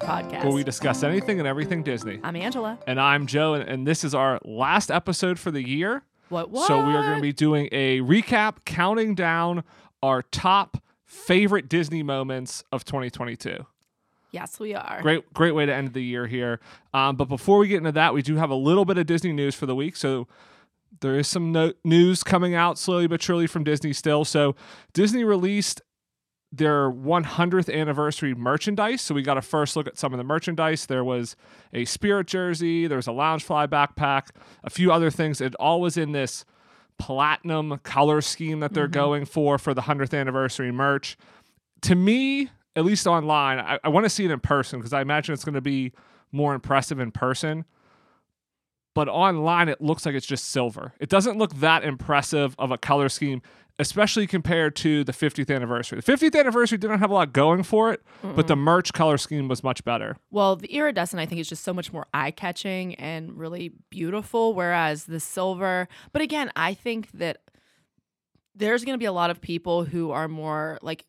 Welcome to the Enchanted Ears podcast. where we discuss anything and everything Disney. I'm Angela. And I'm Joe, and, and this is our last episode for the year. What? What? So we are going to be doing a recap, counting down our top favorite Disney moments of 2022. Yes, we are. Great, great way to end the year here. Um, but before we get into that, we do have a little bit of Disney news for the week. So there is some no- news coming out slowly but surely from Disney still. So Disney released their 100th anniversary merchandise. So we got a first look at some of the merchandise. There was a Spirit jersey, there was a Loungefly backpack, a few other things. It all was in this platinum color scheme that they're mm-hmm. going for for the 100th anniversary merch. To me, at least online, I, I want to see it in person because I imagine it's going to be more impressive in person. But online, it looks like it's just silver. It doesn't look that impressive of a color scheme, especially compared to the 50th anniversary. The 50th anniversary didn't have a lot going for it, but the merch color scheme was much better. Well, the iridescent, I think, is just so much more eye catching and really beautiful, whereas the silver. But again, I think that there's going to be a lot of people who are more like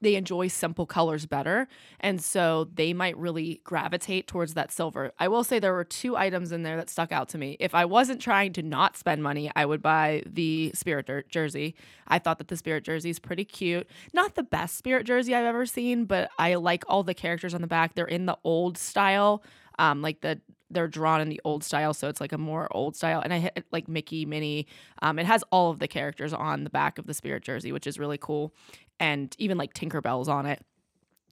they enjoy simple colors better. And so they might really gravitate towards that silver. I will say there were two items in there that stuck out to me. If I wasn't trying to not spend money, I would buy the Spirit jer- jersey. I thought that the Spirit jersey is pretty cute. Not the best Spirit jersey I've ever seen, but I like all the characters on the back. They're in the old style, um, like the they're drawn in the old style, so it's like a more old style. And I hit like Mickey, Minnie. Um, it has all of the characters on the back of the Spirit jersey, which is really cool, and even like Tinkerbell's on it.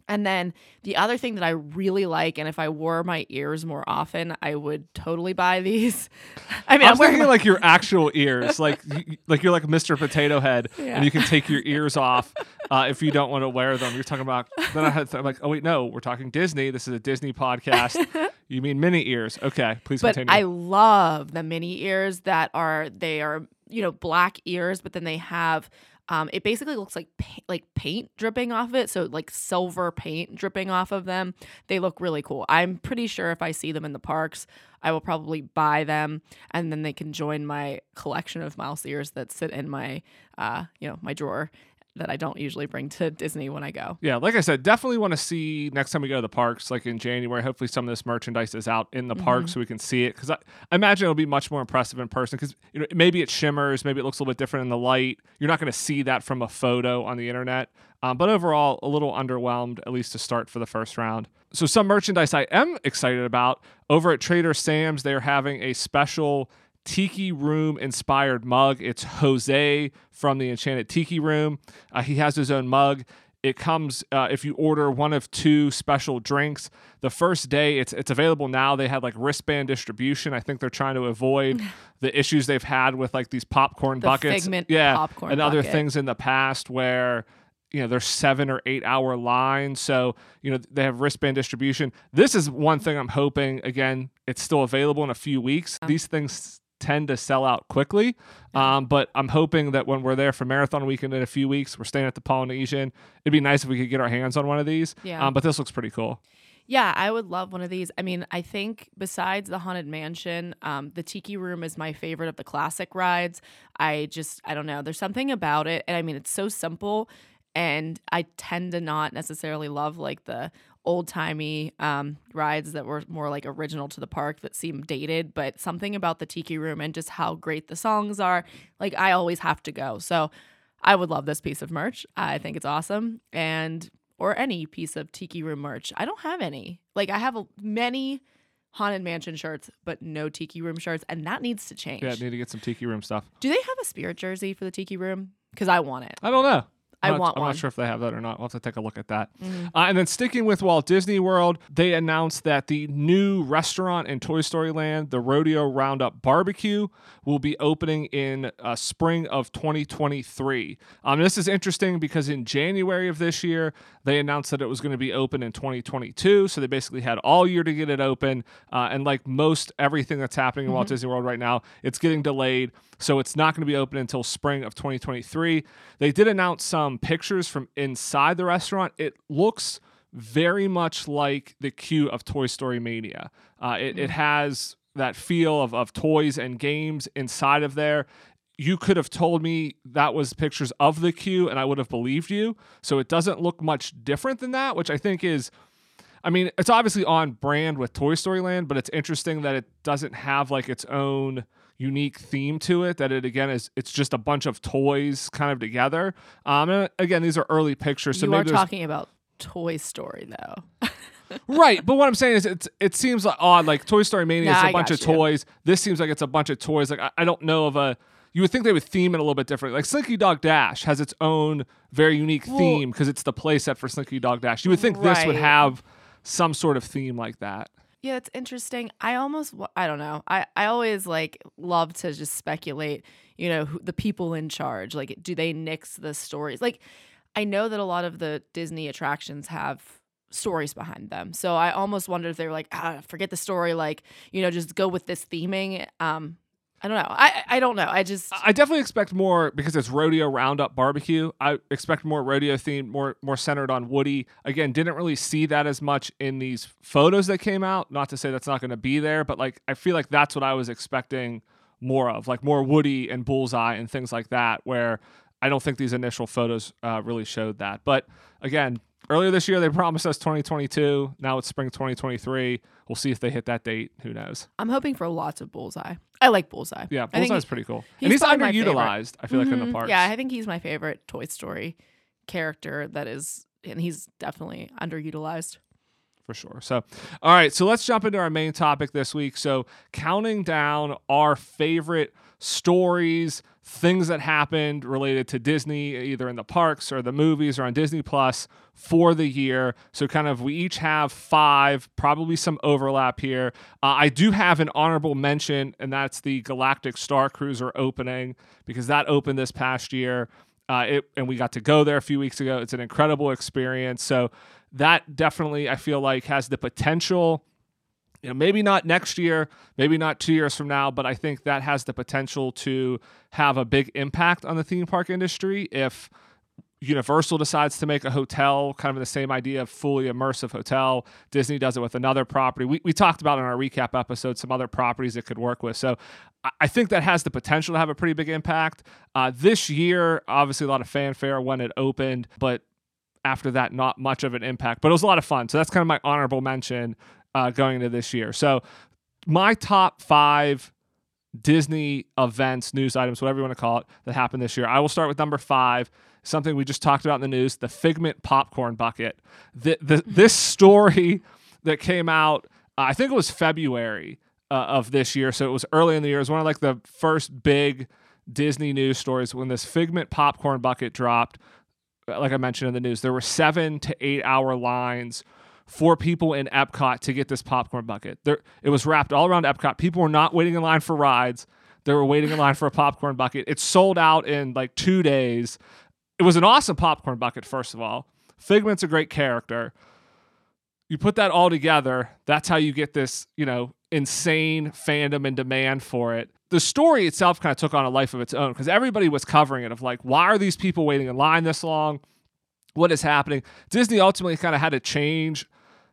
And then the other thing that I really like, and if I wore my ears more often, I would totally buy these. I mean, I I'm wearing thinking my- like your actual ears, like you, like you're like Mr. Potato Head, Yeah. and you can take your ears off uh, if you don't want to wear them. You're talking about. Then I had I'm like, oh wait, no, we're talking Disney. This is a Disney podcast. you mean mini ears? Okay, please but continue. I love the mini ears that are they are you know black ears, but then they have um, it basically looks like pa- like paint dripping off it, so like silver paint dripping off of them. They look really cool. I'm pretty sure if I see them in the parks, I will probably buy them, and then they can join my collection of mouse ears that sit in my uh, you know my drawer that I don't usually bring to Disney when I go. yeah, like I said, definitely want to see next time we go to the parks, like in January. Hopefully, some of this merchandise is out in the Mm-hmm. park so we can see it. Because I, I imagine it'll be much more impressive in person. Because you know, maybe it shimmers, maybe it looks a little bit different in the light. You're not going to see that from a photo on the internet. Um, but overall, a little underwhelmed, at least to start for the first round. So, some merchandise I am excited about over at Trader Sam's, they're having a special Tiki Room inspired mug. It's Jose from the Enchanted Tiki Room. Uh, he has his own mug. It comes uh, if you order one of two special drinks. The first day, it's it's available now. They had like wristband distribution. I think they're trying to avoid the issues they've had with like these popcorn The buckets, yeah, popcorn and other bucket. things in the past where you know there's seven or eight hour lines so you know they have wristband distribution this is one thing i'm hoping again it's still available in a few weeks these things tend to sell out quickly um, but i'm hoping that when we're there for marathon weekend in a few weeks we're staying at the polynesian it'd be nice if we could get our hands on one of these Yeah. um, but this looks pretty cool Yeah, I would love one of these. I mean, I think besides the Haunted Mansion, um, the Tiki Room is my favorite of the classic rides. I just, I don't know. There's something about it. And I mean, it's so simple. And I tend to not necessarily love like the old timey um, rides that were more like original to the park that seem dated. But something about the Tiki Room and just how great the songs are, like, I always have to go. So I would love this piece of merch. I think it's awesome. And or any piece of Tiki Room merch. I don't have any. Like I have a, many Haunted Mansion shirts, but no Tiki Room shirts, and that needs to change. yeah I need to get some tiki room stuff Do they have a spirit jersey for the Tiki Room? Because I want it. i don't know I I'm not, want I'm one. not sure if they have that or not. We'll have to take a look at that. Mhm. Uh, and then sticking with Walt Disney World, they announced that the new restaurant in Toy Story Land, the Rodeo Roundup Barbecue, will be opening in uh, spring of 2023. Um, this is interesting because in January of this year, they announced that it was going to be open in 2022. So they basically had all year to get it open. Uh, and like most everything that's happening in Walt Disney World right now, it's getting delayed. So it's not going to be open until spring of 2023. They did announce some pictures from inside the restaurant. It looks very much like the queue of Toy Story Mania. Uh, it, it has that feel of, of toys and games inside of there. You could have told me that was pictures of the queue and I would have believed you. So it doesn't look much different than that, which I think is I mean, it's obviously on brand with Toy Story Land, but it's interesting that it doesn't have like its own unique theme to it that it again is it's just a bunch of toys kind of together um and again these are early pictures so you maybe are talking about Toy Story though. right but what i'm saying is it's it seems like odd like toy story mania Nah, is a I bunch of you. toys this seems like it's a bunch of toys like I, I don't know of a you would think they would theme it a little bit differently. like slinky dog dash has its own very unique Well- theme because it's the playset for slinky dog dash you would think this would have some sort of theme like that Yeah, it's interesting. I almost, I don't know. I, I always like love to just speculate, you know, who, the people in charge. Like, do they nix the stories? Like, I know that a lot of the Disney attractions have stories behind them. So I almost wonder if they were like, ah, forget the story. Like, you know, just go with this theming. Um, I don't know. I, I don't know. I just, I definitely expect more because it's rodeo roundup barbecue. I expect more rodeo themed, more more centered on Woody. Again, didn't really see that as much in these photos that came out. Not to say that's not going to be there, but like I feel like that's what I was expecting more of, like more Woody and Bullseye and things like that. Where I don't think these initial photos uh, really showed that. But again, earlier this year they promised us 2022. Now it's spring 2023. We'll see if they hit that date. Who knows? I'm hoping for lots of Bullseye. I like Bullseye. Yeah, Bullseye's pretty cool, he's and he's probably my favorite. underutilized. I feel like in the mm-hmm. park. Yeah, I think he's my favorite Toy Story character that is, and he's definitely underutilized. For sure. So, all right, so let's jump into our main topic this week. So, counting down our favorite stories, things that happened related to Disney, either in the parks or the movies or on Disney Plus for the year. So, kind of, we each have five, probably some overlap here. Uh, I do have an honorable mention, and that's the Galactic Star Cruiser opening because that opened this past year. Uh, it, and we got to go there a few weeks ago. It's an incredible experience. So that definitely I feel like has the potential. You know, maybe not next year, maybe not two years from now, but I think that has the potential to have a big impact on the theme park industry if Universal decides to make a hotel, kind of the same idea of fully immersive hotel. Disney does it with another property. We, we talked about in our recap episode some other properties it could work with. So I- think that has the potential to have a pretty big impact. Uh, this year, obviously, a lot of fanfare when it opened, but after that, not much of an impact. But it was a lot of fun. So that's kind of my honorable mention uh, going into this year. So my top five Disney events, news items, whatever you want to call it, that happened this year. I will start with number five, something we just talked about in the news the Figment popcorn bucket. The, the, this story that came out, uh, I think it was February uh, of this year. So it was early in the year. It was one of like the first big Disney news stories when this Figment popcorn bucket dropped. Like I mentioned in the news, there were seven to eight hour lines for people in Epcot to get this popcorn bucket. There, it was wrapped all around Epcot. People were not waiting in line for rides. They were waiting in line for a popcorn bucket. It sold out in like two days. It was an awesome popcorn bucket, first of all. Figment's a great character. You put that all together, that's how you get this, you know, insane fandom and demand for it. The story itself kind of took on a life of its own because everybody was covering it of like, why are these people waiting in line this long? What is happening? Disney ultimately kind of had to change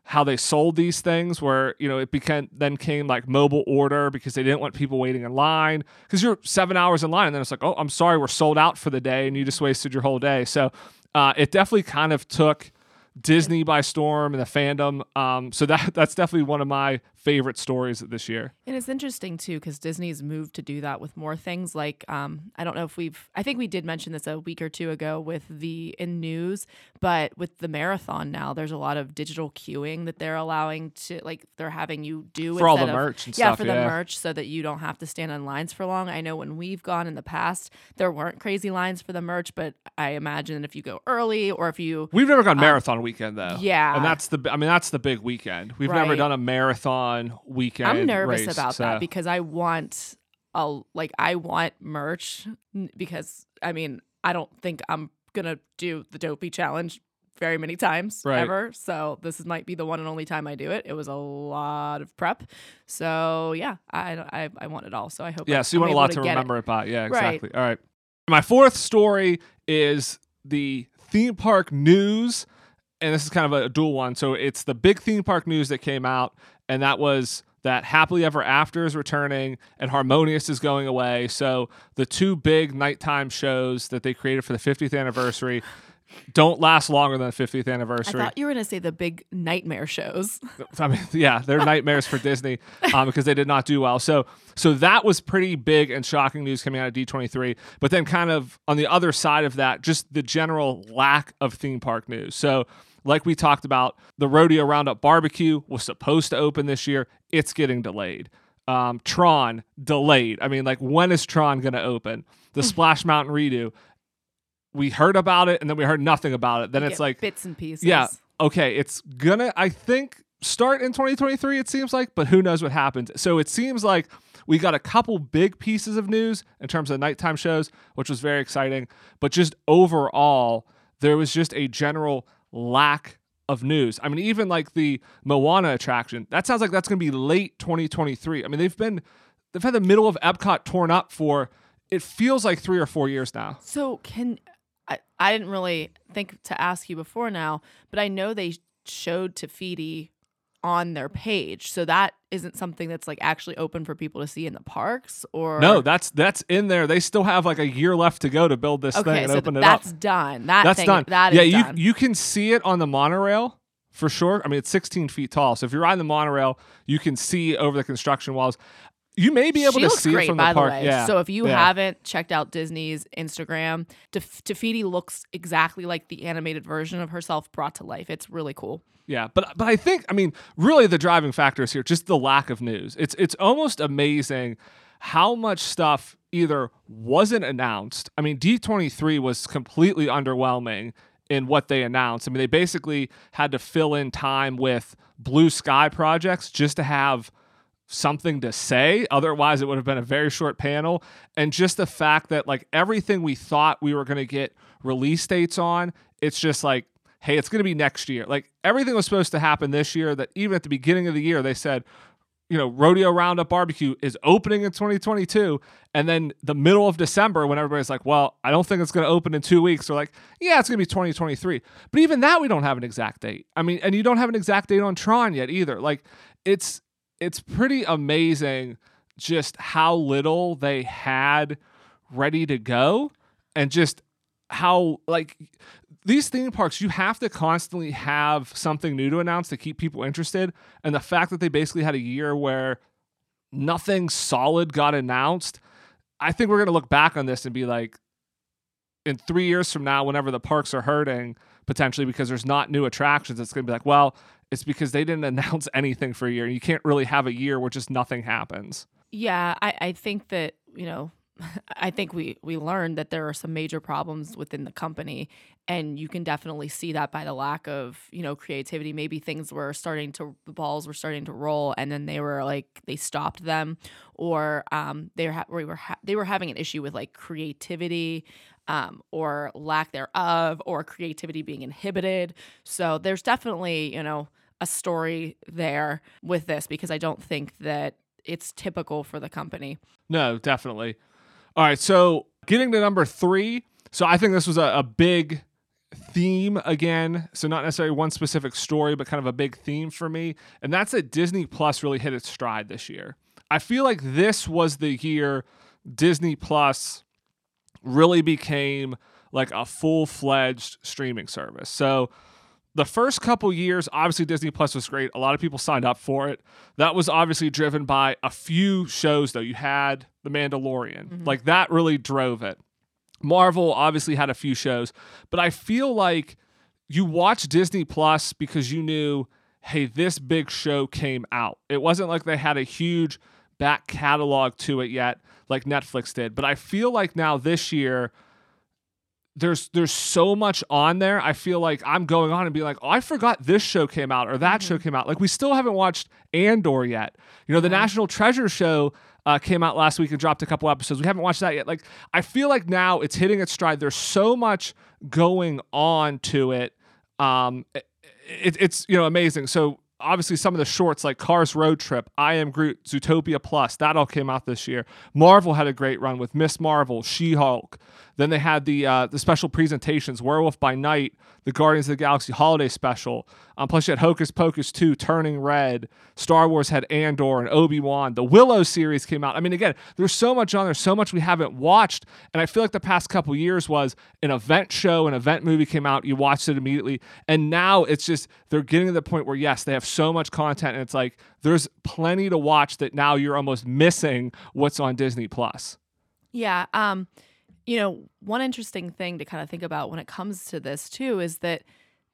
how they sold these things where you know it became then came like mobile order because they didn't want people waiting in line because you're seven hours in line and then it's like oh i'm sorry we're sold out for the day and you just wasted your whole day so uh, it definitely kind of took disney by storm and the fandom. Um, so that that's definitely one of my favorite stories this year And it's interesting too because Disney's moved to do that with more things. Like, um, I don't know if we've, I think we did mention this a week or two ago with the in news, but with the marathon now, there's a lot of digital queuing that they're allowing to, like, they're having you do for all the of- merch yeah, stuff for the merch so that you don't have to stand in lines for long. I know when we've gone in the past, there weren't crazy lines for the merch, but I imagine if you go early or if you We've never gone marathon weekend though. Um, yeah. and that's the. I mean, that's the big weekend. We've never done a marathon weekend. I'm nervous race, about so- that because I want a like I want merch because I mean I don't think I'm gonna do the dopey challenge very many times Right. ever. So this might be the one and only time I do it. It was a lot of prep. So yeah, I I, I want it all. So I hope. Yeah, I, so you I'm want a lot to it. remember about. Yeah, Right. exactly. All right. My fourth story is the theme park news, and this is kind of a dual one. So it's the big theme park news that came out, and that was that Happily Ever After is returning and Harmonious is going away. So the two big nighttime shows that they created for the 50th anniversary. don't last longer than the 50th anniversary. I thought you were going to say the big nightmare shows. I mean, yeah, they're nightmares for Disney um, because they did not do well. So, so that was pretty big and shocking news coming out of D23. But then, kind of on the other side of that, just the general lack of theme park news. So, like we talked about, the Rodeo Roundup Barbecue was supposed to open this year. It's getting delayed. Um, Tron delayed. I mean, like, when is Tron going to open? The Splash Mountain redo. We heard about it and then we heard nothing about it. Then You it's like, bits and pieces. yeah, okay, it's gonna, I think, start in 2023, it seems like, but who knows what happens. So it seems like we got a couple big pieces of news in terms of nighttime shows, which was very exciting. But just overall, there was just a general lack of news. I mean, even like the Moana attraction, that sounds like that's gonna be late 2023. I mean, they've been, they've had the middle of Epcot torn up for, it feels like three or four years now. So can I, I didn't really think to ask you before now, but I know they showed Te Fiti on their page. So that isn't something that's like actually open for people to see in the parks or No, that's that's in there. They still have like a year left to go to build this thing and so open it up. that's done. That That's thing, done. That yeah, is you done. you can see it on the monorail for sure. I mean, it's 16 feet tall, so if you're riding the monorail, you can see over the construction walls. You may be able she to looks see great, it from by the park. way. Yeah. So if you yeah. haven't checked out Disney's Instagram, Taf- Te Fiti looks exactly like the animated version of herself brought to life. It's really cool. Yeah, but but I think I mean really the driving factor is here just the lack of news. It's it's almost amazing how much stuff either wasn't announced. I mean D23 was completely underwhelming in what they announced. I mean they basically had to fill in time with blue sky projects just to have something to say otherwise it would have been a very short panel and just the fact that like everything we thought we were going to get release dates on it's just like hey, it's going to be next year. Like everything was supposed to happen this year. That even at the beginning of the year, they said, you know, Rodeo Roundup Barbecue is opening in 2022. And then the middle of December, when everybody's like, well, I don't think it's going to open in two weeks, they're like, yeah, it's going to be 2023. But even that, we don't have an exact date. I mean, and you don't have an exact date on Tron yet either. Like it's, it's pretty amazing just how little they had ready to go and just how like these theme parks you have to constantly have something new to announce to keep people interested. And the fact that they basically had a year where nothing solid got announced i think we're going to look back on this and be like in 3 years from now whenever the parks are hurting potentially because there's not new attractions it's going to be like well it's because they didn't announce anything for a year you can't really have a year where just nothing happens Yeah, I, I think that, you know, I think we we learned that there are some major problems within the company and you can definitely see that by the lack of, you know, creativity. Maybe things were starting to the balls were starting to roll and then they were like they stopped them or um they were ha- we were ha- they were having an issue with like creativity um or lack thereof or creativity being inhibited. So there's definitely, you know, a story there with this because I don't think that it's typical for the company. No, definitely. All right, so getting to number three. So I think this was a, a big theme again. So not necessarily one specific story, but kind of a big theme for me. And that's that Disney Plus really hit its stride this year. I feel like this was the year Disney Plus really became like a full fledged streaming service. So the first couple years, obviously Disney Plus was great. A lot of people signed up for it. That was obviously driven by a few shows, though. You had The Mandalorian, mm-hmm. like that really drove it. Marvel obviously had a few shows, but I feel like you watch Disney Plus because you knew, hey, this big show came out. It wasn't like they had a huge back catalog to it yet, like Netflix did. But I feel like now this year, there's there's so much on there. I feel like I'm going on and be like, oh, I forgot this show came out or that show came out. Like we still haven't watched Andor yet. You know, the National Treasure show uh, came out last week and dropped a couple episodes. We haven't watched that yet. Like I feel like now it's hitting its stride. There's so much going on to it. Um, it, it's you know amazing. So obviously some of the shorts like Cars Road Trip, I Am Groot, Zootopia Plus, that all came out this year. Marvel had a great run with Miss Marvel, She Hulk. Then they had the uh, the special presentations, Werewolf by Night, the Guardians of the Galaxy Holiday Special. Um, plus, you had Hocus Pocus 2, Turning Red. Star Wars had Andor and Obi Wan. The Willow series came out. I mean, again, there's so much on there, so much we haven't watched. And I feel like the past couple years was an event show, an event movie came out, you watched it immediately. And now it's just, they're getting to the point where, yes, they have so much content. And it's like, there's plenty to watch that now you're almost missing what's on Disney Plus. Yeah. Um, you know, one interesting thing to kind of think about when it comes to this too is that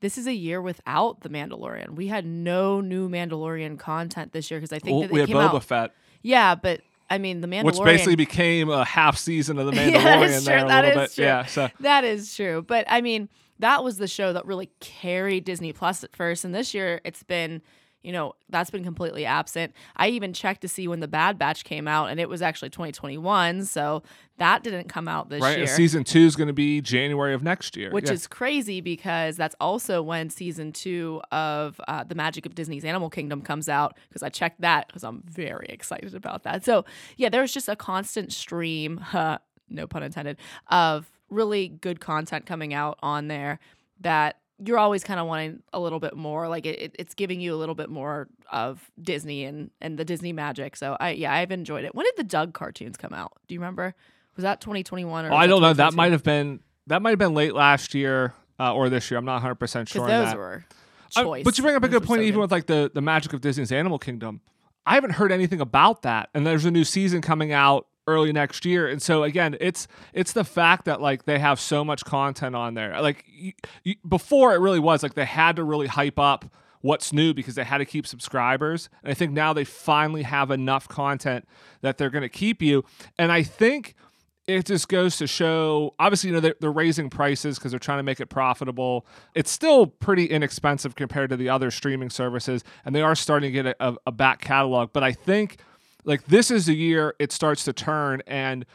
this is a year without the Mandalorian. We had no new Mandalorian content this year because I think Well, that we had came Boba out. Fett, Yeah, but I mean the Mandalorian. which basically became a half season of the Mandalorian Yeah, that's there true. a That little bit. true. Yeah. So that is true. But I mean, that was the show that really carried Disney Plus at first, and this year it's been. You know, that's been completely absent. I even checked to see when the Bad Batch came out, and it was actually 2021. So that didn't come out this right, year. season two is going to be January of next year. which Yeah. is crazy because that's also when season two of uh, the Magic of Disney's Animal Kingdom comes out. Because I checked that because I'm very excited about that. So yeah, there's just a constant stream, uh, no pun intended, of really good content coming out on there that you're always kind of wanting a little bit more. Like it, it- it's giving you a little bit more of Disney and and the Disney magic. So I yeah, I've enjoyed it. When did the Doug cartoons come out? Do you remember? Was that 2021 or? Oh, I don't know. That might have been that might have been late last year uh, or this year. I'm not 100 percent sure. those that. were. Choice. but you bring up a Those good point, so even good. with like the the magic of Disney's Animal Kingdom. I haven't heard anything about that, and there's a new season coming out early next year. And so again, it's it's the fact that like they have so much content on there. Like before, it really was like they had to really hype up what's new because they had to keep subscribers. And I think now they finally have enough content that they're going to keep you. And I think it just goes to show obviously you know they're, they're raising prices because they're trying to make it profitable it's still pretty inexpensive compared to the other streaming services and they are starting to get a, a back catalog but i think like this is the year it starts to turn and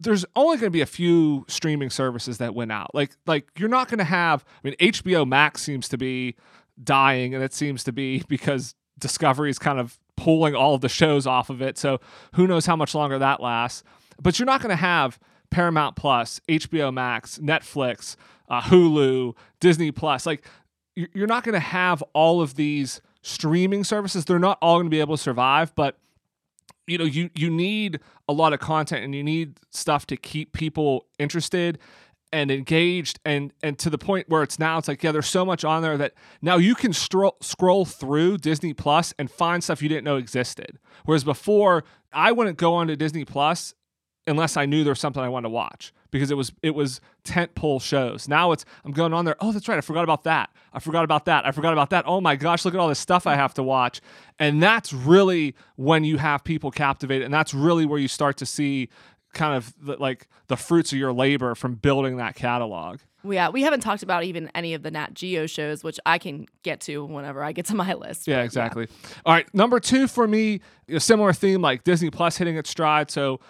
there's only going to be a few streaming services that win out like like you're not going to have i mean hbo max seems to be dying and it seems to be because discovery is kind of pulling all of the shows off of it so who knows how much longer that lasts but you're not going to have Paramount Plus, HBO Max, Netflix, uh, Hulu, Disney Plus. Like, you- you're not going to have all of these streaming services. They're not all going to be able to survive, but you know, you you need a lot of content and you need stuff to keep people interested and engaged and and to the point where it's now it's like yeah there's so much on there that now you can stro- scroll through Disney Plus and find stuff you didn't know existed. Whereas before I wouldn't go onto Disney Plus unless I knew there was something I wanted to watch because it was it was tent pole shows. Now it's I'm going on there. Oh, that's right. I forgot about that. I forgot about that. I forgot about that. Oh my gosh, look at all this stuff I have to watch. And that's really when you have people captivated, and that's really where you start to see kind of the, like the fruits of your labor from building that catalog. Yeah, we haven't talked about even any of the Nat Geo shows, which I can get to whenever I get to my list. Yeah, exactly. All right, number two for me, a similar theme like Disney Plus hitting its stride. So,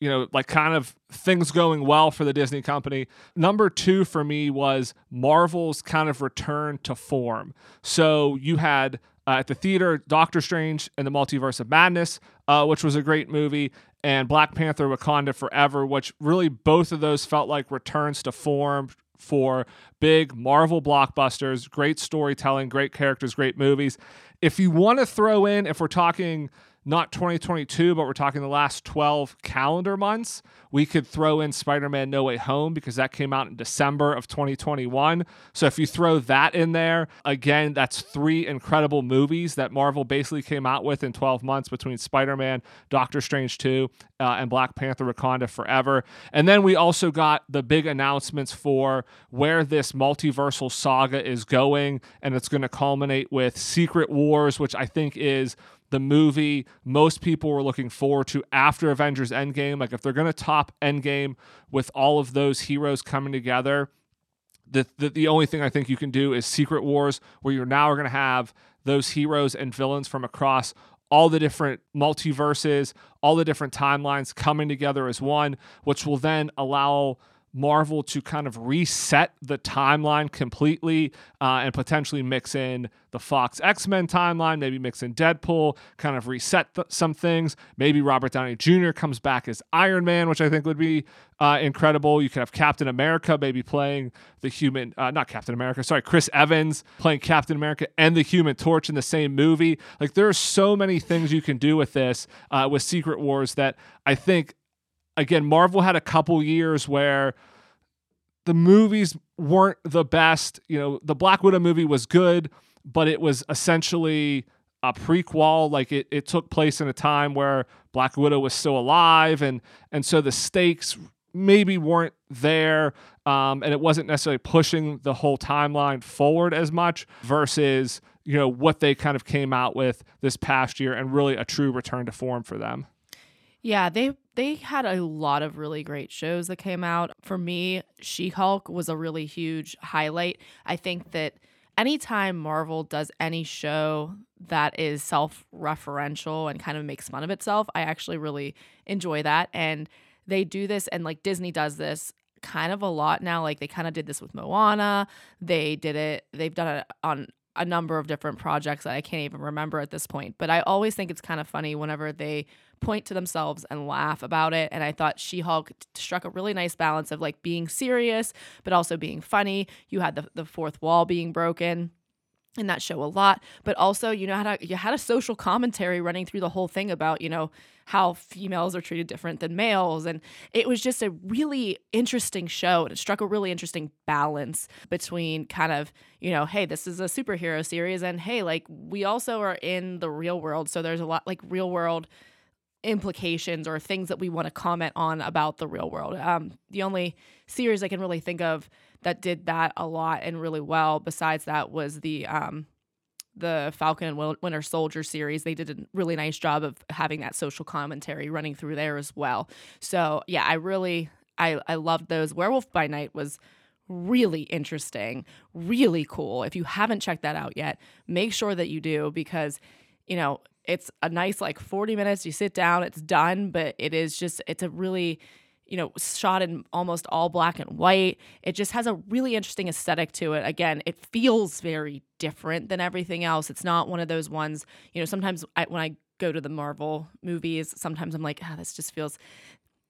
you know, like kind of things going well for the Disney company. Number two for me was Marvel's kind of return to form. So you had uh, at the theater Doctor Strange and the Multiverse of Madness, uh, which was a great movie, and Black Panther Wakanda Forever, which really both of those felt like returns to form for big Marvel blockbusters, great storytelling, great characters, great movies. If you want to throw in, if we're talking not 2022, but we're talking the last 12 calendar months, we could throw in Spider Man No Way Home because that came out in December of 2021. So if you throw that in there, again, that's three incredible movies that Marvel basically came out with in 12 months between Spider Man, Doctor Strange 2, uh, and Black Panther Wakanda Forever. And then we also got the big announcements for where this multiversal saga is going, and it's going to culminate with Secret Wars, which I think is the movie most people were looking forward to after Avengers Endgame. Like, if they're going to top Endgame with all of those heroes coming together, the, the, the only thing I think you can do is Secret Wars, where you're now going to have those heroes and villains from across all the different multiverses, all the different timelines coming together as one, which will then allow Marvel to kind of reset the timeline completely uh, and potentially mix in the Fox X Men timeline, maybe mix in Deadpool, kind of reset th- some things. Maybe Robert Downey Jr. comes back as Iron Man, which I think would be uh, incredible. You could have Captain America maybe playing the human, uh, not Captain America, sorry, Chris Evans playing Captain America and the Human Torch in the same movie. Like there are so many things you can do with this, uh, with Secret Wars that I think again, Marvel had a couple years where the movies weren't the best. You know, the Black Widow movie was good, but it was essentially a prequel. Like it, it took place in a time where Black Widow was still alive, and and so the stakes maybe weren't there, um, and it wasn't necessarily pushing the whole timeline forward as much. Versus you know what they kind of came out with this past year, and really a true return to form for them. Yeah, they they had a lot of really great shows that came out. For me, She-Hulk was a really huge highlight. I think that anytime Marvel does any show that is self-referential and kind of makes fun of itself, I actually really enjoy that and they do this and like Disney does this kind of a lot now like they kind of did this with Moana. They did it they've done it on a number of different projects that I can't even remember at this point. But I always think it's kind of funny whenever they point to themselves and laugh about it. And I thought She Hulk struck a really nice balance of like being serious, but also being funny. You had the, the fourth wall being broken in that show a lot but also you know had a, you had a social commentary running through the whole thing about you know how females are treated different than males and it was just a really interesting show and it struck a really interesting balance between kind of you know hey this is a superhero series and hey like we also are in the real world so there's a lot like real world implications or things that we want to comment on about the real world. Um, the only series I can really think of that did that a lot and really well, besides that, was the um, the Falcon and Winter Soldier series. They did a really nice job of having that social commentary running through there as well. So yeah, I really I I loved those. Werewolf by Night was really interesting, really cool. If you haven't checked that out yet, make sure that you do because you know it's a nice like 40 minutes. You sit down, it's done, but it is just, it's a really, you know, shot in almost all black and white. It just has a really interesting aesthetic to it. Again, it feels very different than everything else. It's not one of those ones, you know, sometimes I, when I go to the Marvel movies, sometimes I'm like, ah, oh, this just feels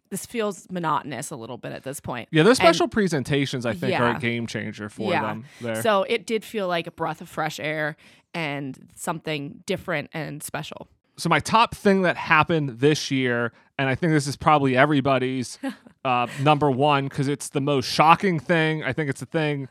this feels monotonous a little bit at this point. Yeah, those special and, presentations I think yeah, are a game changer for yeah. them. There. So it did feel like a breath of fresh air and something different and special. So my top thing that happened this year, and I think this is probably everybody's uh, number one because it's the most shocking thing. I think it's a thing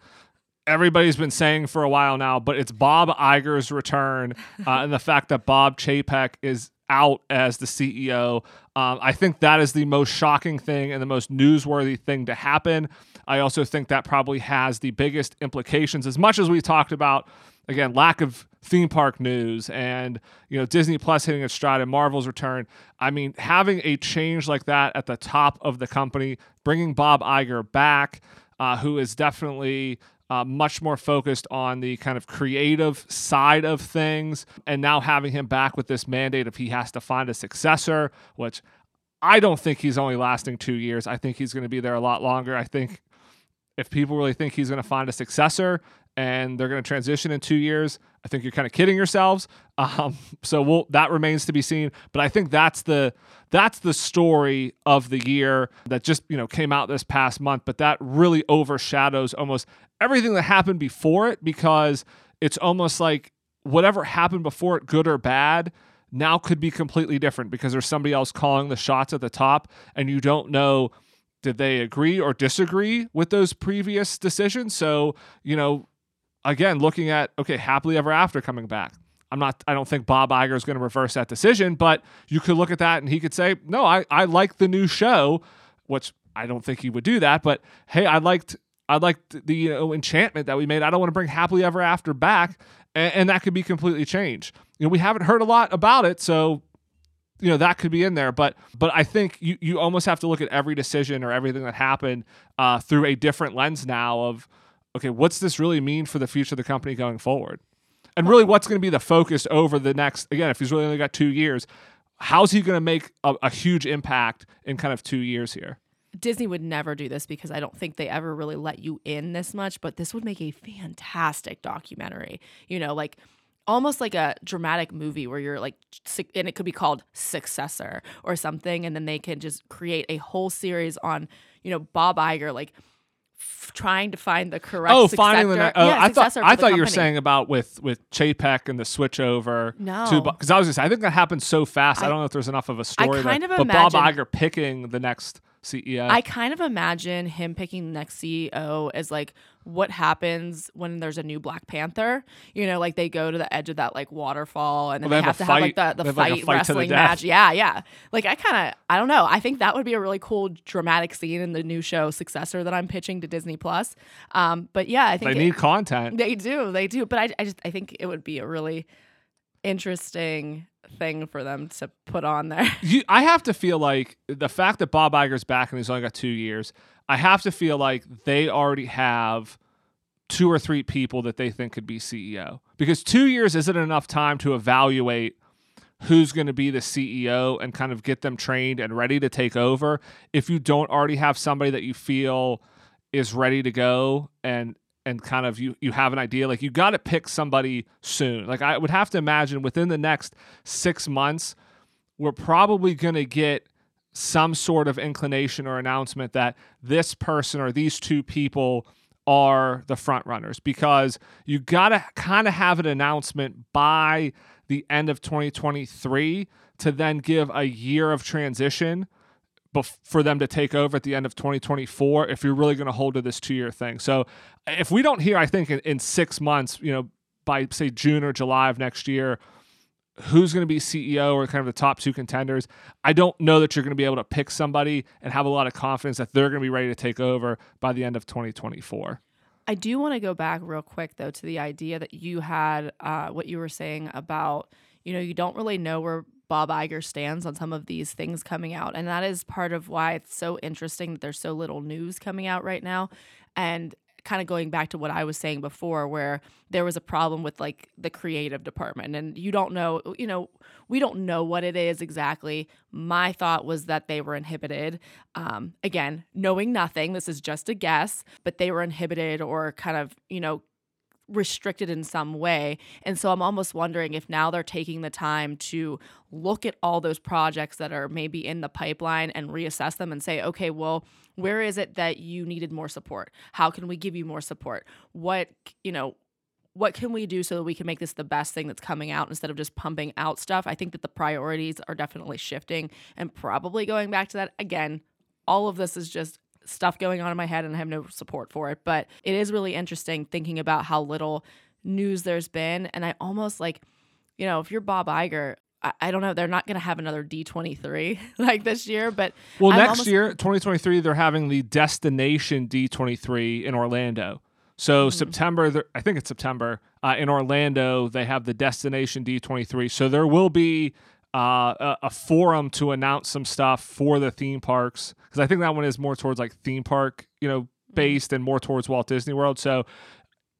everybody's been saying for a while now, but it's Bob Iger's return uh, and the fact that Bob Chapek is out as the CEO. Um, I think that is the most shocking thing and the most newsworthy thing to happen. I also think that probably has the biggest implications, as much as we talked about, again, lack of theme park news and you know Disney Plus hitting its stride and Marvel's return. I mean, having a change like that at the top of the company, bringing Bob Iger back, uh, who is definitely uh, much more focused on the kind of creative side of things. And now having him back with this mandate if he has to find a successor, which I don't think he's only lasting two years. I think he's going to be there a lot longer. I think if people really think he's going to find a successor and they're going to transition in two years, I think you're kind of kidding yourselves. Um, so we'll, that remains to be seen. But I think that's the that's the story of the year that just you know came out this past month. But that really overshadows almost everything that happened before it because it's almost like whatever happened before it, good or bad, now could be completely different because there's somebody else calling the shots at the top, and you don't know did they agree or disagree with those previous decisions. So you know again, looking at okay, happily ever after coming back. I'm not. I don't think Bob Iger is going to reverse that decision, but you could look at that and he could say, "No, I I like the new show," which I don't think he would do that. But hey, I liked I liked the you know, enchantment that we made. I don't want to bring happily ever after back, and, and that could be completely changed. You know, we haven't heard a lot about it, so you know that could be in there but but i think you you almost have to look at every decision or everything that happened uh, through a different lens now of okay, what's this really mean for the future of the company going forward? And really, what's going to be the focus over the next, again, if he's really only got two years, how's he going to make a, a, huge impact in kind of two years here? Disney would never do this because I don't think they ever really let you in this much, but this would make a fantastic documentary. You know, like almost like a dramatic movie where you're like and it could be called Successor or something and then they can just create a whole series on, you know, Bob Iger like f- trying to find the correct Oh, successor. finding the. Oh, yeah, I thought I thought you were saying about with with Chapek and the switch over. No. because I was just I think that happened so fast. I, I- don't know if there's enough of a story. I kind there, of but Bob Iger picking the next CEO. I kind of imagine him picking the next CEO as like what happens when there's a new Black Panther. You know, like they go to the edge of that like waterfall and then Well, they, they have, have to a have like the, the have, like, fight, fight wrestling match. Yeah, yeah. Like I kind of I don't know. I think that would be a really cool dramatic scene in the new show Successor that I'm pitching to Disney Plus. Um, but yeah, I think they it- need content. they do, they do. But I, I just I think it would be a really interesting thing for them to put on there. You, I have to feel like the fact that Bob Iger's back and he's only got two years. I have to feel like they already have two or three people that they think could be CEO because two years isn't enough time to evaluate who's going to be the CEO and kind of get them trained and ready to take over. If you don't already have somebody that you feel is ready to go and and kind of you you have an idea like you got to pick somebody soon. Like I would have to imagine within the next 6 months we're probably going to get some sort of inclination or announcement that this person or these two people are the front runners because you got to kind of have an announcement by the end of 2023 to then give a year of transition bef- for them to take over at the end of 2024 if you're really going to hold to this two year thing. So if we don't hear, I think in, in six months, you know, by say June or July of next year, who's going to be CEO or kind of the top two contenders, I don't know that you're going to be able to pick somebody and have a lot of confidence that they're going to be ready to take over by the end of 2024. I do want to go back real quick though to the idea that you had uh, what you were saying about you know you don't really know where Bob Iger stands on some of these things coming out, and that is part of why it's so interesting that there's so little news coming out right now, and kind of going back to what I was saying before, where there was a problem with like the creative department, and you don't know, you know, we don't know what it is exactly. My thought was that they were inhibited. Um, again, knowing nothing, this is just a guess, but they were inhibited or kind of, you know, restricted in some way. And so I'm almost wondering if now they're taking the time to look at all those projects that are maybe in the pipeline and reassess them and say, okay, well, where is it that you needed more support? How can we give you more support? What, you know, what can we do so that we can make this the best thing that's coming out instead of just pumping out stuff? I think that the priorities are definitely shifting and probably going back to that again. All of this is just stuff going on in my head and I have no support for it. But it is really interesting thinking about how little news there's been. And I almost like, you know, if you're Bob Iger, I, I don't know, they're not going to have another D23 like this year. But Well, I'm next almost- year, 2023, they're having the Destination D23 in Orlando. So September, they're- I think it's September uh, in Orlando. They have the Destination D23. So there will be uh, a, a forum to announce some stuff for the theme parks because I think that one is more towards like theme park, you know, based and more towards Walt Disney World. So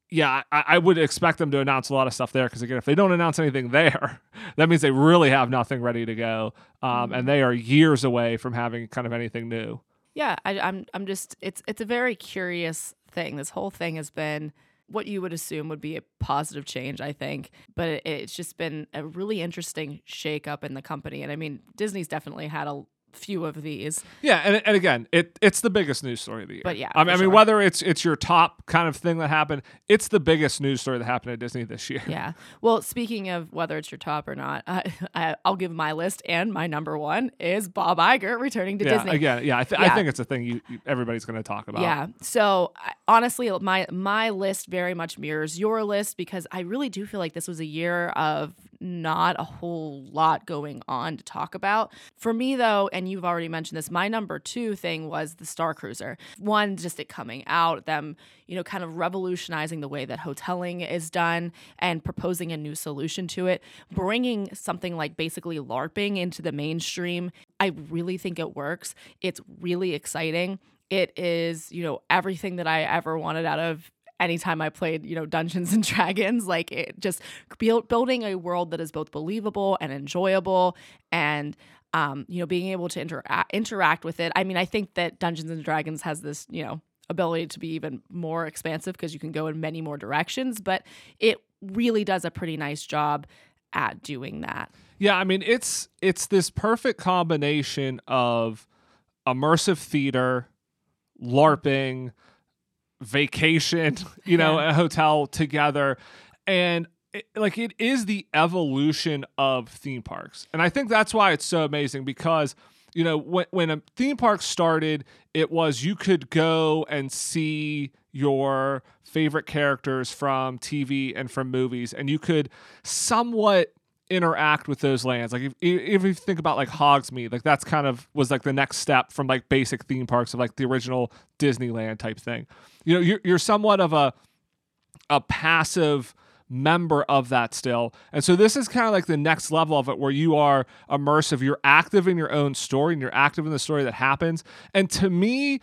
yeah, I, I would expect them to announce a lot of stuff there because again, if they don't announce anything there, that means they really have nothing ready to go, um, and they are years away from having kind of anything new. yeah, I, I'm I'm just it's it's a very curious thing. This whole thing has been what you would assume would be a positive change, I think, but it, it's just been a really interesting shake up in the company. And I mean, Disney's definitely had a few of these. Yeah, and, and again, it it's the biggest news story of the year. But yeah, I mean, I mean sure. whether it's it's your top kind of thing that happened, it's the biggest news story that happened at Disney this year. Yeah. Well, speaking of whether it's your top or not, I, I, I'll give my list, and my number one is Bob Iger returning to Yeah, Disney. again, yeah, I, th- I think it's a thing you, you everybody's going to talk about. Yeah. So I- honestly, my my list very much mirrors your list because I really do feel like this was a year of not a whole lot going on to talk about. For me though, and you've already mentioned this, my number two thing was the Star Cruiser. One, just it coming out, them, you know, kind of revolutionizing the way that hoteling is done and proposing a new solution to it, bringing something like basically LARPing into the mainstream. I really think it works. It's really exciting it is you know everything that i ever wanted out of anytime I played, you know, Dungeons and Dragons. Like it just build, building a world that is both believable and enjoyable and um, you know, being able to intera- interact with it. I mean, I think that Dungeons and Dragons has this, you know, ability to be even more expansive because you can go in many more directions, but it really does a pretty nice job at doing that. Yeah, I mean, it's it's this perfect combination of immersive theater, LARPing, vacation, you know, Yeah. a hotel together. And it, like it is the evolution of theme parks. And I think that's why it's so amazing because, you know, when, when a theme park started, it was you could go and see your favorite characters from TV and from movies, and you could somewhat interact with those lands. Like if, if you think about like Hogsmeade, like that's kind of was like the next step from like basic theme parks of like the original Disneyland type thing. You know, you're you're somewhat of a a passive member of that still. And so this is kind of like the next level of it where you are immersive, you're active in your own story and you're active in the story that happens. And to me,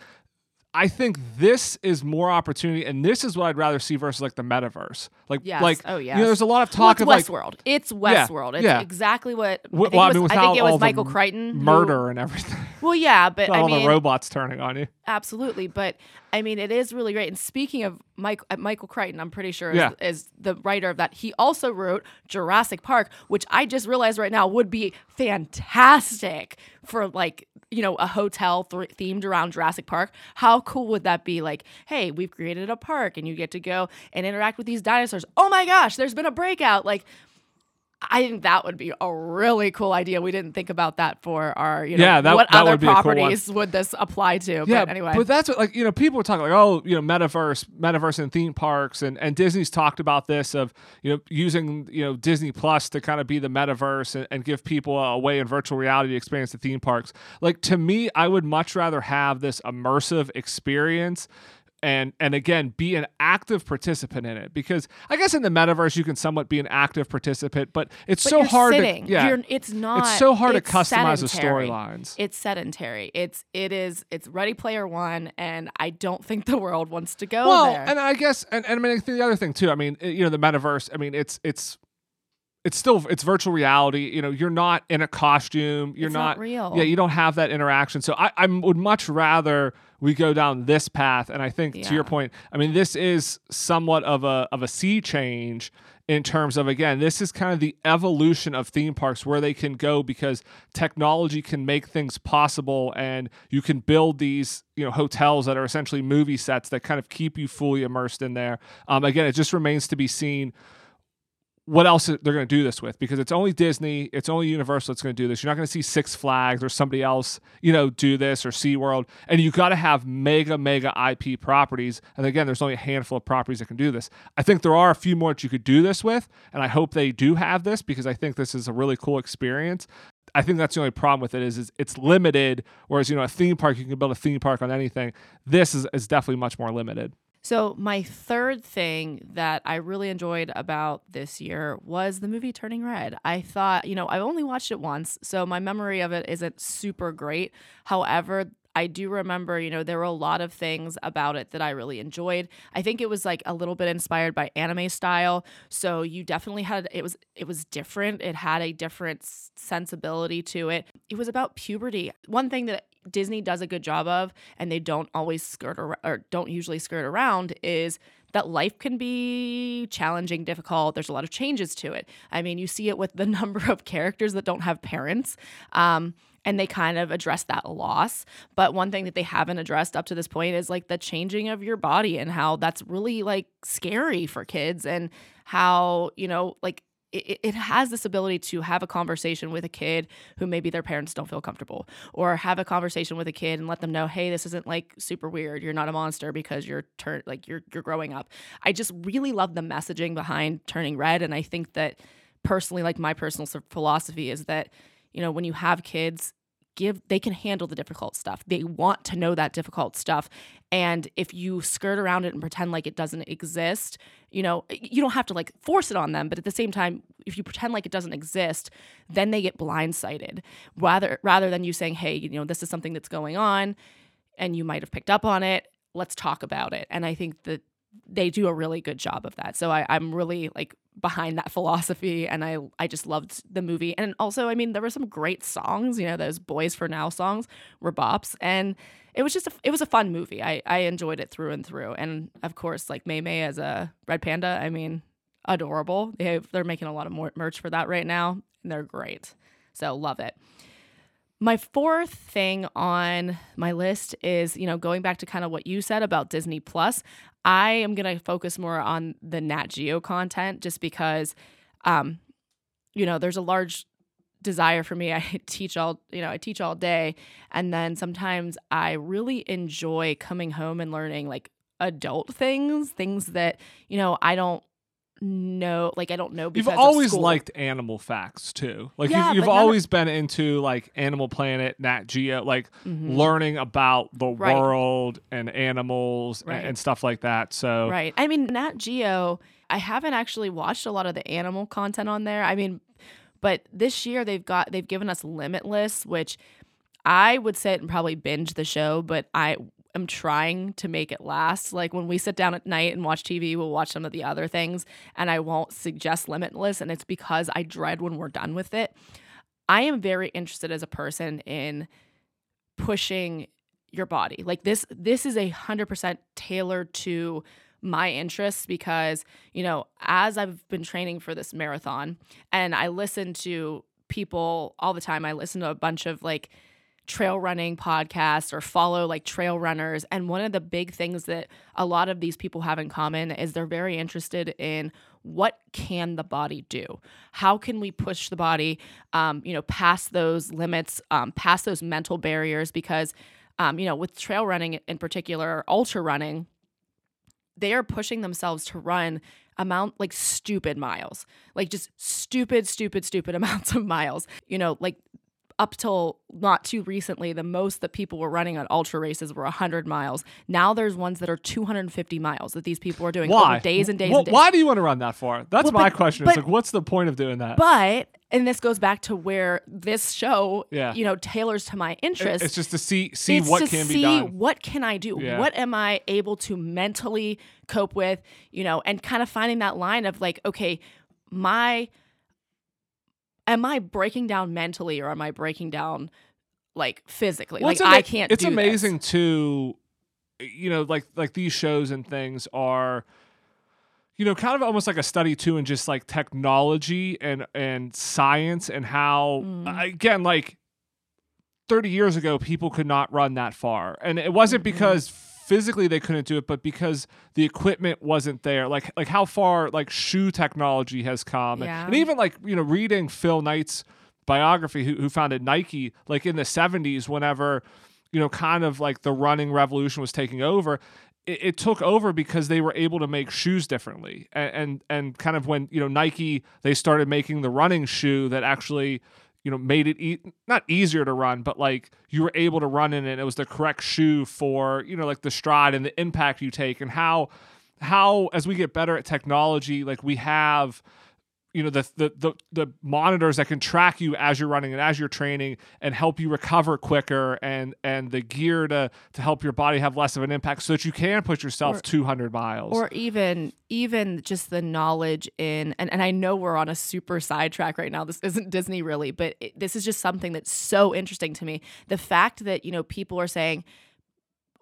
I think this is more opportunity, and this is what I'd rather see versus like the metaverse. Like, Yes. like Oh, you know, there's a lot of Well, talk it's of like Westworld. it's Westworld. It's yeah. exactly what I w- think, well, I it was, mean, I think it was Michael Crichton. who- murder and everything, Well, yeah, but I all mean, the robots turning on you. Absolutely, but I mean, it is really great. And speaking of Mike, uh, Michael Crichton, I'm pretty sure is, Yeah. is the writer of that. He also wrote Jurassic Park, which I just realized right now would be fantastic for like you know a hotel th- themed around Jurassic Park. How cool would that be? Like, hey, we've created a park, and you get to go and interact with these dinosaurs. Oh my gosh, there's been a breakout. Like. I think that would be a really cool idea. We didn't think about that for our, you know, Yeah, that- what that other would a cool properties would this apply to? Yeah, but anyway, but that's what like you know people were talking like oh you know metaverse, metaverse and theme parks, and and Disney's talked about this of you know using you know Disney Plus to kind of be the metaverse and, and give people a way in virtual reality to experience the theme parks. Like to me, I would much rather have this immersive experience. And, and again, be an active participant in it because I guess in the metaverse you can somewhat be an active participant, but it's But so hard sitting. to yeah, You're, it's not. it's so hard it's to customize the storylines. It's sedentary. It's it is it's Ready Player One, and I don't think the world wants to go well, there. and I guess, and, and I mean, the other thing too. I mean, eh, you know, the metaverse. I mean, it's it's it's still it's virtual reality. You know, you're not in a costume. You're It's not real. Yeah, you don't have that interaction. So I, I would much rather we go down this path. And I think to your point, I mean, this is somewhat of a of a sea change in terms of again, this is kind of the evolution of theme parks where they can go because technology can make things possible and you can build these you know hotels that are essentially movie sets that kind of keep you fully immersed in there. Um, again, it just remains to be seen what else they're going to do this with because it's only Disney, it's only Universal that's going to do this. You're not going to see Six Flags or somebody else, you know, do this or SeaWorld. And you got to have mega, mega IP properties. And again, there's only a handful of properties that can do this. I think there are a few more that you could do this with. And I hope they do have this because I think this is a really cool experience. I think that's the only problem with it is, is it's limited. Whereas, you know, a theme park, you can build a theme park on anything. This is, is definitely much more limited. So, my third thing that I really enjoyed about this year was the movie Turning Red. I thought, you know, I've only watched it once, so my memory of it isn't super great. However, I do remember, you know, there were a lot of things about it that I really enjoyed. I think it was like a little bit inspired by anime style, so you definitely had it was it was different. It had a different sensibility to it. It was about puberty. One thing that Disney does a good job of, and they don't always skirt ar- or don't usually skirt around, is that life can be challenging, difficult. There's a lot of changes to it. I mean, you see it with the number of characters that don't have parents. Um, and they kind of address that loss. But one thing that they haven't addressed up to this point is like the changing of your body and how that's really like scary for kids and how, you know, like it, it has this ability to have a conversation with a kid who maybe their parents don't feel comfortable or have a conversation with a kid and let them know hey this isn't like super weird. You're not a monster because you're turn like you're you're growing up. I just really love the messaging behind turning red and i think that personally like my personal philosophy is that you know when you have kids give they can handle the difficult stuff. They want to know that difficult stuff. And if you skirt around it and pretend like it doesn't exist you know you don't have to like force it on them but at the same time if you pretend like it doesn't exist then they get blindsided. Rather rather than you saying hey you know this is something that's going on and you might have picked up on it let's talk about it. And i think that they do a really good job of that. So I, I'm really like behind that philosophy and I I just loved the movie. And also, I mean, there were some great songs, you know, those Boys for Now songs were bops. And it was just a it was a fun movie. I, I enjoyed it through and through. And of course, like Mei Mei as a red panda, I mean, adorable. They have, they're making a lot of more merch for that right now, and they're great. So love it. My fourth thing on my list is, you know, going back to kind of what you said about Disney Plus. I am going to focus more on the Nat Geo content just because, um, you know, there's a large desire for me. I teach all, you know, I teach all day. And then sometimes I really enjoy coming home and learning like adult things, things that, you know, I don't know like I don't know You've always liked animal facts too. Like Yeah, you've, you've none of- always been into like Animal Planet, Nat Geo, like Mhm. learning about the Right. world and animals Right. and, stuff like that. So Right. I mean, Nat Geo, I haven't actually watched a lot of the animal content on there. I mean, but this year they've got they've given us Limitless, which I would sit and probably binge the show, but I am trying to make it last. Like when we sit down at night and watch TV, we'll watch some of the other things, and I won't suggest Limitless, and it's because I dread when we're done with it. I am very interested as a person in pushing your body. Like this this is a 100% tailored to my interests because, you know, as I've been training for this marathon and I listen to people all the time, I listen to a bunch of like trail running podcasts or follow like trail runners. And one of the big things that a lot of these people have in common is they're very interested in what can the body do? How can we push the body um, you know past those limits um, past those mental barriers? Because um, you know with trail running in particular or ultra running they are pushing themselves to run amount like stupid miles. Like just stupid stupid stupid amounts of miles. You know like up till not too recently, the most that people were running on ultra races were 100 miles. Now there's ones that are 250 miles that these people are doing why? days and days Wh- and days. Why do you want to run that far? That's Well, my but- question. but- It's like, what's the point of doing that? But and this goes back to where this show, Yeah. you know, tailors to my interests. it's just to see see it's what to can see be done. what can I do? Yeah. What am I able to mentally cope with? You know, and kind of finding that line of like, okay, my am I breaking down mentally or am I breaking down like physically? Well, like ama- I can't. It's do this. amazing too. You know, like like these shows and things are, you know, kind of almost like a study too in just like technology and and science and how Mm. again like. 30 years ago people could not run that far and it wasn't Mhm. because physically they couldn't do it but because the equipment wasn't there. Like like how far like shoe technology has come. And- Yeah. and even like you know reading phil knight's biography who, who founded nike like in the 70s whenever you know kind of like the running revolution was taking over it, it took over because they were able to make shoes differently. And, and and kind of when you know nike they started making the running shoe that actually you know made it e- not easier to run but like you were able to run in it it was the correct shoe for you know like the stride and the impact you take and how how as we get better at technology like we have you know the, the the the monitors that can track you as you're running and as you're training and help you recover quicker and and the gear to to help your body have less of an impact so that you can push yourself Or- 200 miles. or even even just the knowledge in and, and i know we're on a super sidetrack right now. This isn't disney really but it, this is just something that's so interesting to me. The fact that you know people are saying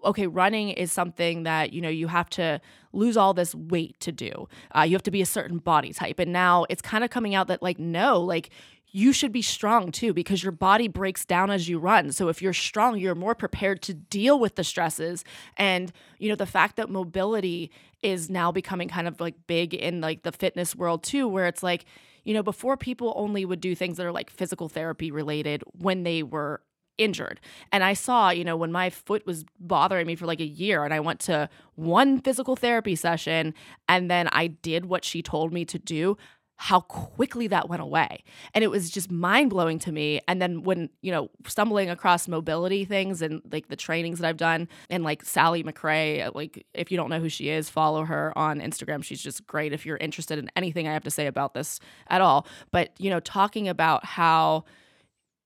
okay running is something that you know you have to lose all this weight to do. Uh, you have to be a certain body type. And now it's kind of coming out that like no like you should be strong too because your body breaks down as you run. So if you're strong you're more prepared to deal with the stresses and you know the fact that mobility is now becoming kind of like big in like the fitness world too where it's like you know before people only would do things that are like physical therapy related when they were injured. And I saw, you know, when my foot was bothering me for like a year and I went to one physical therapy session and then I did what she told me to do, how quickly that went away. And it was just mind blowing to me. And then when, you know, stumbling across mobility things and like the trainings that I've done and like Sally McRae, like if you don't know who she is, follow her on Instagram. She's just great if you're interested in anything I have to say about this at all. But, you know, talking about how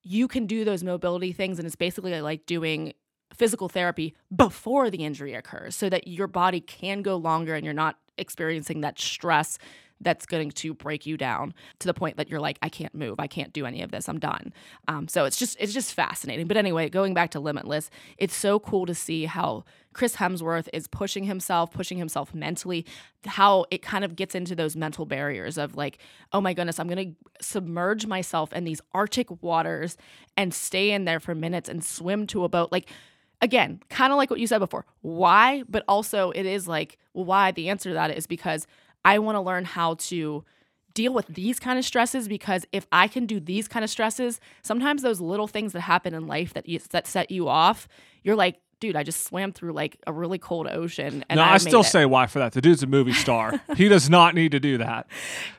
you can do those mobility things and it's basically uh, like doing physical therapy before the injury occurs so that your body can go longer and you're not experiencing that stress that's going to break you down to the point that you're like i can't move. I can't do any of this. I'm done. Um, so it's just it's just fascinating. But anyway going back to limitless it's so cool to see how chris hemsworth is pushing himself pushing himself mentally how it kind of gets into those mental barriers of like oh my goodness i'm going to submerge myself in these arctic waters and stay in there for minutes and swim to a boat. Like again kind of like what you said before why? But also it is like why? The answer to that is because I want to learn how to deal with these kind of stresses because if I can do these kind of stresses, sometimes those little things that happen in life that you, that set you off, you're like, dude, I just swam through like a really cold ocean. And no, I, I still it. say why for that. The dude's a movie star. he does not need to do that.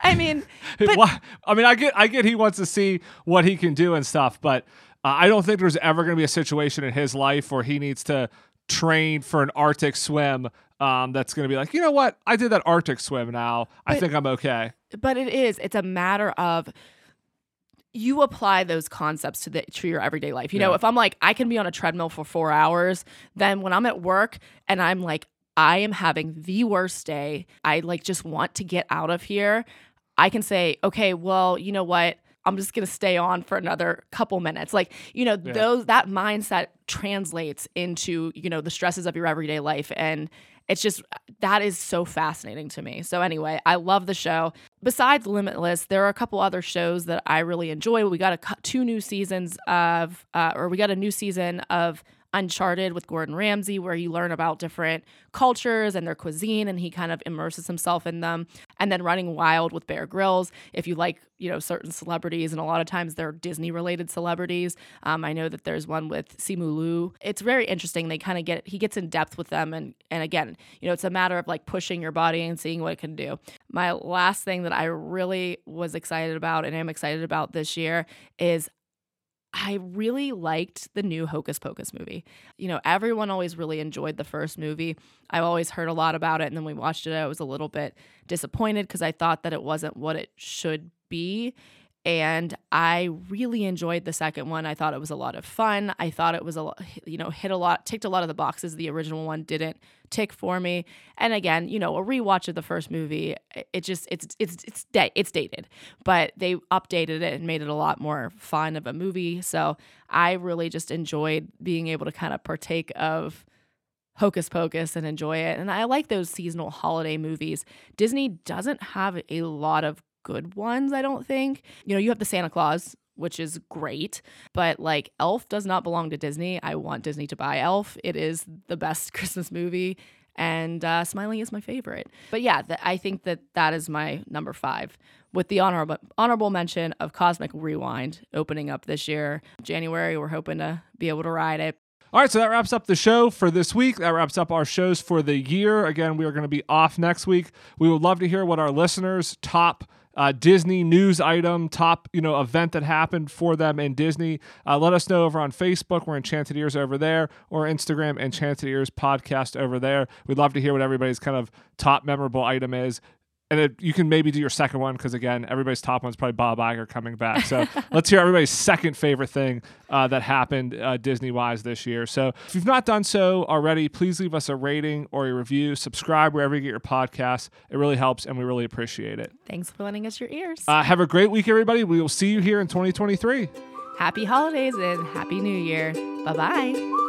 I mean, but, Why- I mean, I get, I get, he wants to see what he can do and stuff, but uh, I don't think there's ever going to be a situation in his life where he needs to train for an Arctic swim. Um, that's going to be like, you know what? I did that Arctic swim. Now I think I'm okay. but it is. It's a matter of you apply those concepts to the to your everyday life. You know, if I'm like I can be on a treadmill for 4 hours, then when I'm at work and I'm like I am having the worst day, I like just want to get out of here, I can say, "Okay, well, you know what? I'm just going to stay on for another couple minutes." Like, you know, Yeah. those that mindset translates into, you know, the stresses of your everyday life and it's just that is so fascinating to me. So anyway, I love the show. Besides Limitless, there are a couple other shows that I really enjoy. We got a two new seasons of, uh, or we got a new season of Uncharted with Gordon Ramsay, where you learn about different cultures and their cuisine, and he kind of immerses himself in them. And then Running Wild with Bear Grylls, if you like, you know, certain celebrities, and a lot of times they're Disney-related celebrities. Um, I know that there's one with Simu Liu. It's very interesting. They kind of get he gets in depth with them, and and again, you know, it's a matter of like pushing your body and seeing what it can do. My last thing that I really was excited about and I'm excited about this year is I really liked the new Hocus Pocus movie. You know, everyone always really enjoyed the first movie. I've always heard a lot about it, and then we watched it. I was a little bit disappointed because I thought that it wasn't what it should be. And I really enjoyed the second one. I thought it was a lot of fun. I thought it was a you know, hit a lot, ticked a lot of the boxes the original one didn't tick for me. And again, you know, a rewatch of the first movie, it- just it's it's it's it's dated, but they updated it and made it a lot more fun of a movie. So I really just enjoyed being able to kind of partake of Hocus Pocus and enjoy it. And I like those seasonal holiday movies. Disney doesn't have a lot of good ones, I don't think. You know, you have the Santa Claus, which is great, but like Elf does not belong to Disney. I want Disney to buy Elf. It is the best Christmas movie. And uh, Smiling is my favorite. But yeah, th- I think that that is my number five, with the honorable honorable mention of Cosmic Rewind opening up this year, January. We're hoping to be able to ride it. All right, so that wraps up the show for this week. That wraps up our shows for the year. Again, we are going to be off next week. We would love to hear what our listeners' top uh, Disney news item, top you know event that happened for them in Disney. Uh, let us know over on Facebook. We're Enchanted Ears over there, or Instagram Enchanted Ears podcast over there. We'd love to hear what everybody's kind of top memorable item is. And it, you can maybe do your second one because again, everybody's top one's probably Bob Iger coming back. So let's hear everybody's second favorite thing uh, that happened uh, Disney wise this year. So if you've not done so already, please leave us a rating or a review. Subscribe wherever you get your podcasts. It really helps, and we really appreciate it. Thanks for lending us your ears. Uh, have a great week, everybody. We will see you here in 2023. happy holidays and happy new year. Bye bye.